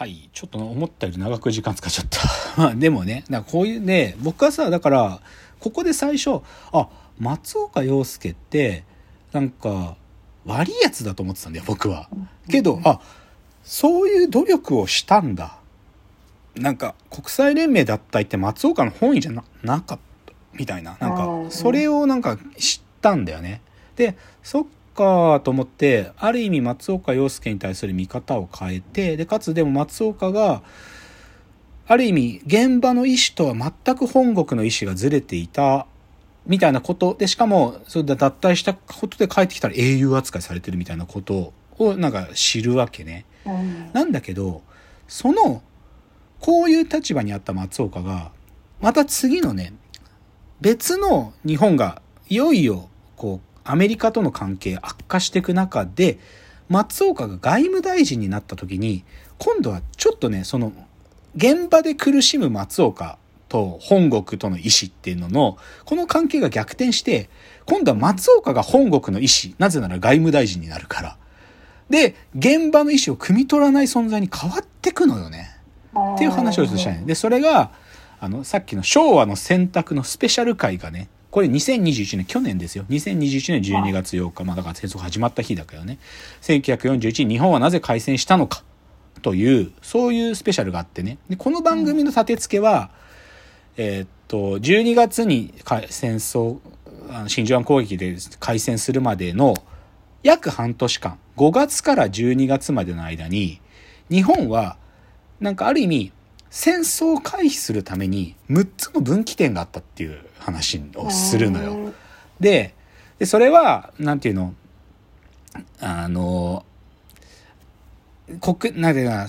はい。ちょっと思ったより長く時間使っちゃった。まあでもね、だからこういうね、僕はさ、だから、ここで最初、あ、松岡洋介って、なんか、悪いやつだと思ってたんだよ、僕は。けど、あ、そういう努力をしたんだ。なんか、国際連盟脱退って松岡の本意じゃななかった、みたいな。なんか、うんそれをなんか知ったんだよね。で、そっかと思って、ある意味松岡洋介に対する見方を変えて、で、かつでも松岡が、ある意味、現場の意思とは全く本国の意思がずれていた、みたいなことで、しかも、それで脱退したことで帰ってきたら英雄扱いされてるみたいなことを、なんか知るわけね。うんなんだけど、その、こういう立場にあった松岡が、また次のね、別の日本がいよいよ、こう、アメリカとの関係悪化していく中で、松岡が外務大臣になった時に、今度はちょっとね、その、現場で苦しむ松岡と本国との意思っていうのの、この関係が逆転して、今度は松岡が本国の意思、なぜなら外務大臣になるから。で、現場の意思を汲み取らない存在に変わってくのよね。っていう話をしたいね。で、それが、あの、さっきの昭和の選択のスペシャル回がね、これ2021年、去年ですよ。2021年12月8日、まあだから戦争が始まった日だからね。1941日本はなぜ開戦したのかという、そういうスペシャルがあってね。で、この番組の立て付けは、えーっと、12月にか戦争、あの真珠湾攻撃で開戦するまでの約半年間、5月から12月までの間に、日本は、なんかある意味、戦争を回避するために6つの分岐点があったっていう話をするのよ。で、でそれは、なんていうの、あの、国、なんていうかな、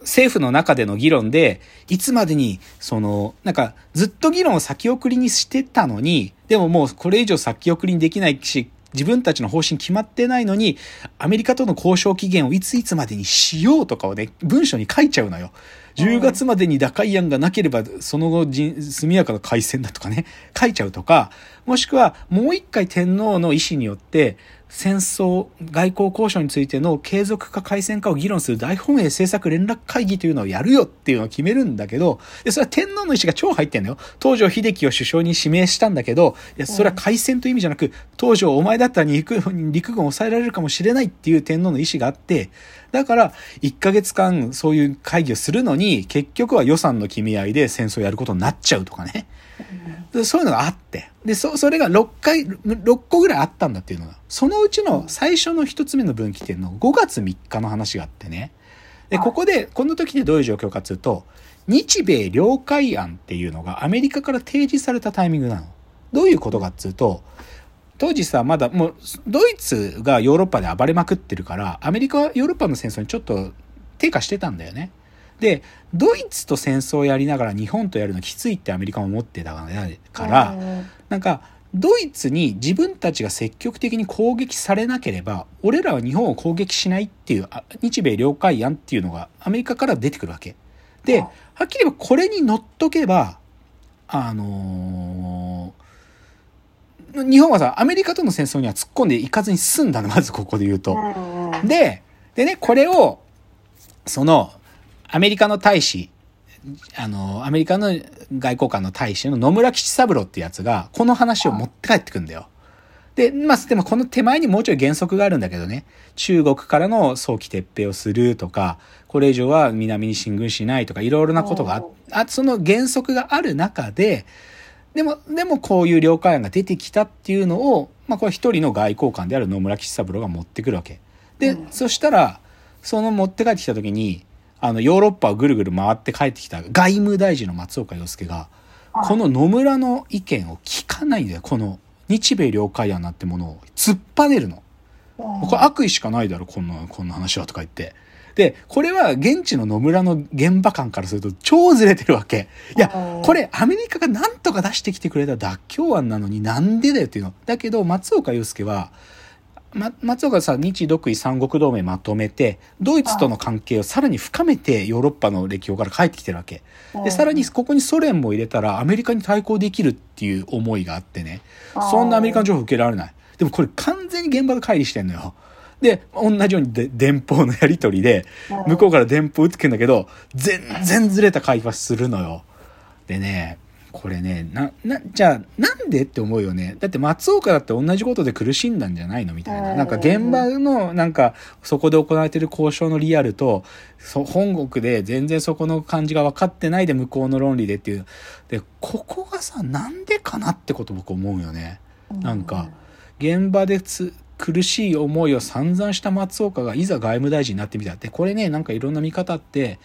政府の中での議論で、いつまでに、その、なんか、ずっと議論を先送りにしてたのに、でももうこれ以上先送りにできないし、自分たちの方針決まってないのに、アメリカとの交渉期限をいついつまでにしようとかをね、文書に書いちゃうのよ。10月までに打開案がなければ、その後、速やかな改選だとかね、書いちゃうとか、もしくはもう一回天皇の意思によって、戦争、外交交渉についての継続か開戦かを議論する大本営政策連絡会議というのをやるよっていうのを決めるんだけど、で、それは天皇の意思が超入ってんのよ。東条秀樹を首相に指名したんだけど、いや、それは開戦という意味じゃなく、東条お前だったら陸陸 軍を抑えられるかもしれないっていう天皇の意思があって、だから、1ヶ月間そういう会議をするのに、結局は予算の決め合いで戦争をやることになっちゃうとかね。でそういうのがあって。で、そ、それが6回、6個ぐらいあったんだっていうのが。そのうちの最初の一つ目の分岐点の5月3日の話があってね。で、ここで、この時でどういう状況かっていうと、日米領海案っていうのがアメリカから提示されたタイミングなの。どういうことかっていうと、当時さ、まだもう、ドイツがヨーロッパで暴れまくってるから、アメリカはヨーロッパの戦争にちょっと低下してたんだよね。で、ドイツと戦争をやりながら日本とやるのきついってアメリカも思ってたから、なんか、ドイツに自分たちが積極的に攻撃されなければ、俺らは日本を攻撃しないっていう、あ日米領海案っていうのがアメリカから出てくるわけ。で、はっきり言えばこれに乗っとけば、あのー日本はさ、アメリカとの戦争には突っ込んでいかずに済んだの、まずここで言うと。で、でね、これを、その、アメリカの大使、あの、アメリカの外交官の大使の野村吉三郎ってやつが、この話を持って帰ってくんだよ。で、まあ、でもこの手前にもうちょい原則があるんだけどね、中国からの早期撤兵をするとか、これ以上は南に進軍しないとか、いろいろなことがあ、あその原則がある中で、でも、でもこういう領海案が出てきたっていうのを、まあこれ一人の外交官である野村吉三郎が持ってくるわけ。で、そしたら、その持って帰ってきた時に、あの、ヨーロッパをぐるぐる回って帰ってきた外務大臣の松岡洋介が、この野村の意見を聞かないんだよ。この日米領海案なんてものを突っぱねるの。これ悪意しかないだろ、こんな、こんな話はとか言って。で、これは現地の野村の現場感からすると超ずれてるわけ。いや、これアメリカがなんとか出してきてくれた妥協案なのになんでだよっていうの。だけど、松岡洋介は、ま、松岡さん、日独伊三国同盟まとめて、ドイツとの関係をさらに深めてヨーロッパの歴訪から帰ってきてるわけ。で、さらにここにソ連も入れたらアメリカに対抗できるっていう思いがあってね。そんなアメリカの情報受けられない。でもこれ完全に現場で乖離してんのよ。で、同じようにで電報のやり取りで、向こうから電報打ってくんだけど、全然ずれた会話するのよ。でね、これね、な、な、じゃあ、なんでって思うよね。だって松岡だって同じことで苦しんだんじゃないの？みたいな。なんか現場の、なんか、そこで行われてる交渉のリアルと、そ本国で全然そこの感じが分かってないで向こうの論理でっていう。で、ここがさ、なんでかなってこと僕思うよね。なんか、現場でつ、苦しい思いを散々した松岡がいざ外務大臣になってみたって、これね、なんかいろんな見方って、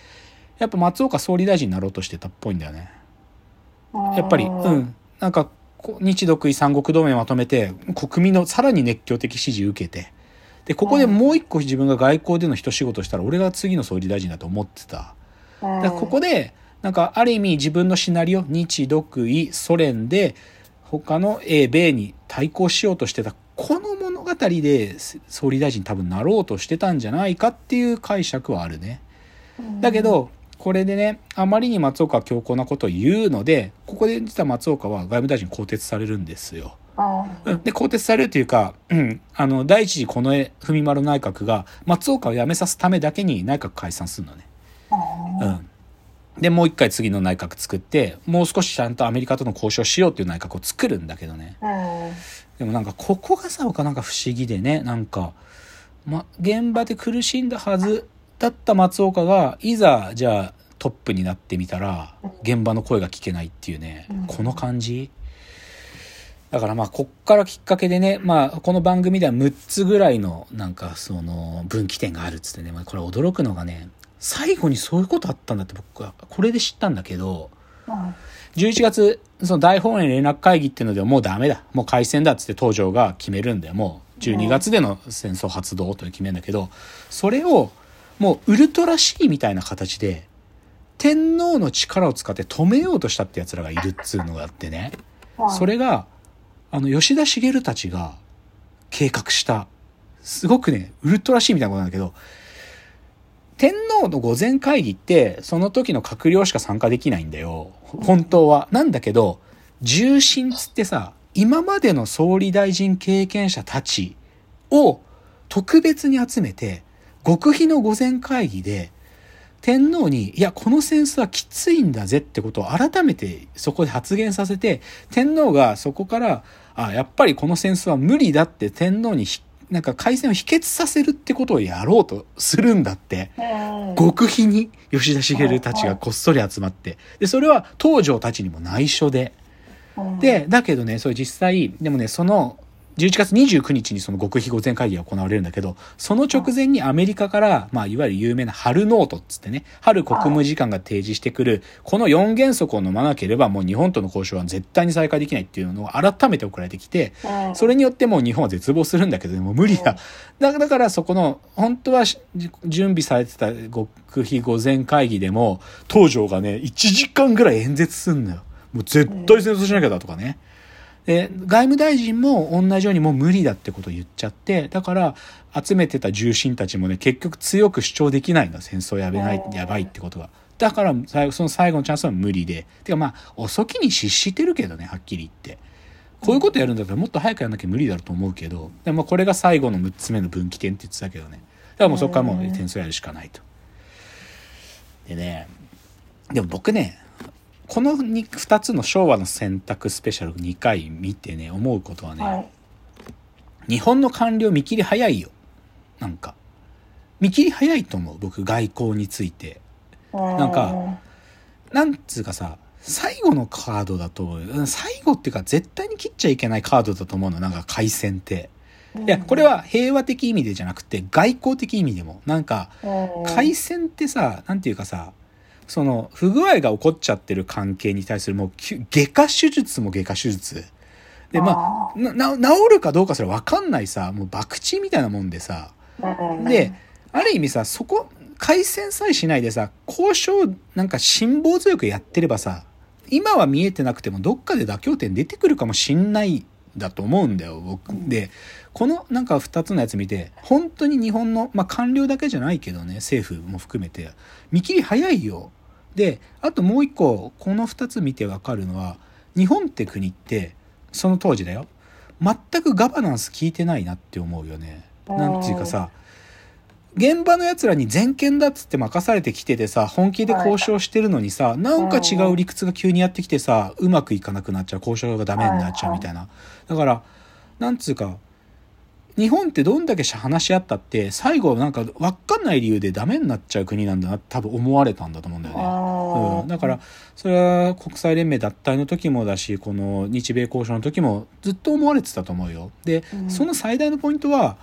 やっぱ松岡総理大臣になろうとしてたっぽいんだよね。やっぱり、うん。なんか、日独伊三国同盟まとめて、国民のさらに熱狂的支持受けて、で、ここでもう一個自分が外交での一仕事したら、俺が次の総理大臣だと思ってた。だここで、なんか、ある意味自分のシナリオ、日独伊ソ連で、他の英米に対抗しようとしてた、この物語で総理大臣多分なろうとしてたんじゃないかっていう解釈はあるね。だけど、これでね、あまりに松岡は強硬なことを言うので、ここで実は松岡は外務大臣更迭されるんですよ。で、更迭されるというか、うん、あの、第一次この絵、文丸内閣が松岡を辞めさすためだけに内閣解散するのね。うん。で、もう一回次の内閣作って、もう少しちゃんとアメリカとの交渉しようっていう内閣を作るんだけどね。でもなんか、ここがさ、僕なんか不思議でね、なんか、ま、現場で苦しんだはずだった松岡が、いざ、じゃあ、トップになってみたら、現場の声が聞けないっていうね、この感じ？だからまあ、こっからきっかけでね、まあ、この番組では6つぐらいの、なんか、その、分岐点があるっつってね、まあ、これ驚くのがね、最後にそういうことあったんだって僕は、これで知ったんだけど、11月、その大本営連絡会議っていうのではもうダメだ。もう開戦だっつって東条が決めるんだよ。もう12月での戦争発動という決めるんだけど、それをもうウルトラ C みたいな形で、天皇の力を使って止めようとしたって奴らがいるっつうのがあってね。それが、あの、吉田茂たちが計画した、すごくね、ウルトラ C みたいなことなんだけど、天皇の御前会議って、その時の閣僚しか参加できないんだよ。本当は。なんだけど、重臣つってさ、今までの総理大臣経験者たちを特別に集めて、極秘の御前会議で、天皇に、いや、この戦争はきついんだぜってことを改めてそこで発言させて、天皇がそこから、あ、やっぱりこの戦争は無理だって天皇になんか開戦を否決させるってことをやろうとするんだって。極秘に吉田茂たちがこっそり集まって。で、それは東条たちにも内緒で。で、だけどね、それ実際、でもね、その11月29日にその極秘御前会議が行われるんだけど、その直前にアメリカから、まあ、いわゆる有名な春ノートっつってね、春国務次官が提示してくる、この4原則を飲まなければもう日本との交渉は絶対に再開できないっていうのを改めて送られてきて、それによってもう日本は絶望するんだけど、でも無理だ。だからそこの、本当は準備されてた極秘御前会議でも、東条がね、1時間ぐらい演説すんのよ。もう絶対戦争しなきゃだとかね。で、外務大臣も同じようにもう無理だってことを言っちゃって、だから集めてた重臣たちもね、結局強く主張できないんだ。戦争やべない、やばいってことが。だから、その最後のチャンスは無理で。てかまあ、遅きに失してるけどね、はっきり言って。こういうことやるんだったらもっと早くやんなきゃ無理だろうと思うけど、でもこれが最後の6つ目の分岐点って言ってたけどね。だからもうそこからもう戦争やるしかないと。でね、でも僕ね、この 2, 2つの昭和の選択スペシャル2回見てね、思うことはね、はい、日本の官僚見切り早いよ。なんか。見切り早いと思う、僕、外交について。なんか、なんつうかさ、最後のカードだと、最後っていうか絶対に切っちゃいけないカードだと思うの、なんか海戦って。いや、これは平和的意味でじゃなくて、外交的意味でも。なんか、海戦ってさ、なんていうかさ、その不具合が起こっちゃってる関係に対するもう外科手術も外科手術。で、まあ、な、治るかどうかそれ分かんないさ、もう博打みたいなもんでさ。で、ある意味さ、そこ、回線さえしないでさ、交渉なんか辛抱強くやってればさ、今は見えてなくてもどっかで妥協点出てくるかもしんないだと思うんだよ、僕。で、このなんか2つのやつ見て、本当に日本の、まあ官僚だけじゃないけどね、政府も含めて、見切り早いよ。で、あともう一個、この2つ見てわかるのは、日本って国って、その当時だよ。全くガバナンス効いてないなって思うよね。なんていうかさ、現場の奴らに全権だっつって任されてきててさ、本気で交渉してるのにさ、なんか違う理屈が急にやってきてさ、うまくいかなくなっちゃう、交渉がダメになっちゃうみたいな。だから、なんつうか、日本ってどんだけ話し合ったって最後なんか分かんない理由でダメになっちゃう国なんだな多分思われたんだと思うんだよね。うん、だからそれは国際連盟脱退の時もだしこの日米交渉の時もずっと思われてたと思うよ。で、うん、その最大のポイントは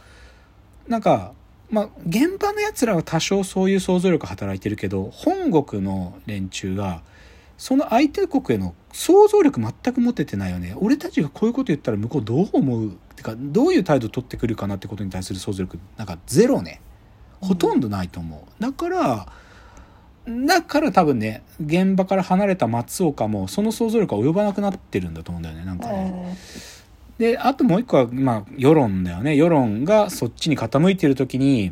なんかまあ現場のやつらは多少そういう想像力働いてるけど本国の連中がその相手国への想像力全く持ててないよね。俺たちがこういうこと言ったら向こうどう思うてかどういう態度取ってくるかなってことに対する想像力なんかゼロねほとんどないと思うだからだから多分ね現場から離れた松岡もその想像力は及ばなくなってるんだと思うんだよねなんかね。であともう一個はまあ世論だよね世論がそっちに傾いてる時に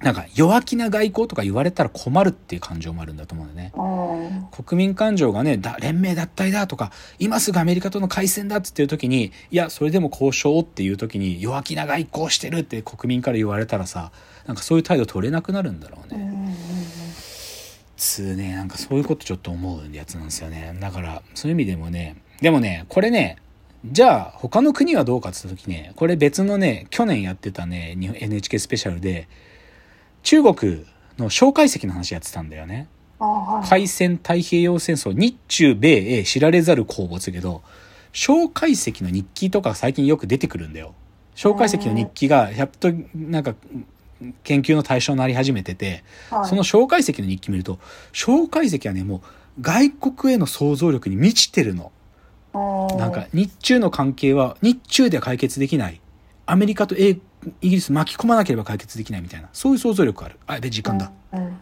なんか弱気な外交とか言われたら困るっていう感情もあるんだと思うんだよね。国民感情がね、だ連盟脱退だとか、今すぐアメリカとの開戦だっつってる時に、いや、それでも交渉っていう時に弱気な外交してるって国民から言われたらさ、なんかそういう態度取れなくなるんだろうね。つうね、なんかそういうことちょっと思うやつなんですよね。だから、そういう意味でもね、でもね、これね、じゃあ他の国はどうかって言った時ね、これ別のね、去年やってたね、NHK スペシャルで、中国の蒋介石の話やってたんだよね。海戦太平洋戦争、日中米英知られざる攻没けど、蒋介石の日記とか最近よく出てくるんだよ。蒋介石の日記がやっとなんか研究の対象になり始めてて、その蒋介石の日記見ると、蒋介石はね、もう外国への想像力に満ちてるの。なんか日中の関係は日中では解決できない。アメリカと英イギリス巻き込まなければ解決できないみたいな、そういう想像力ある。あ、で、時間だ。うんうん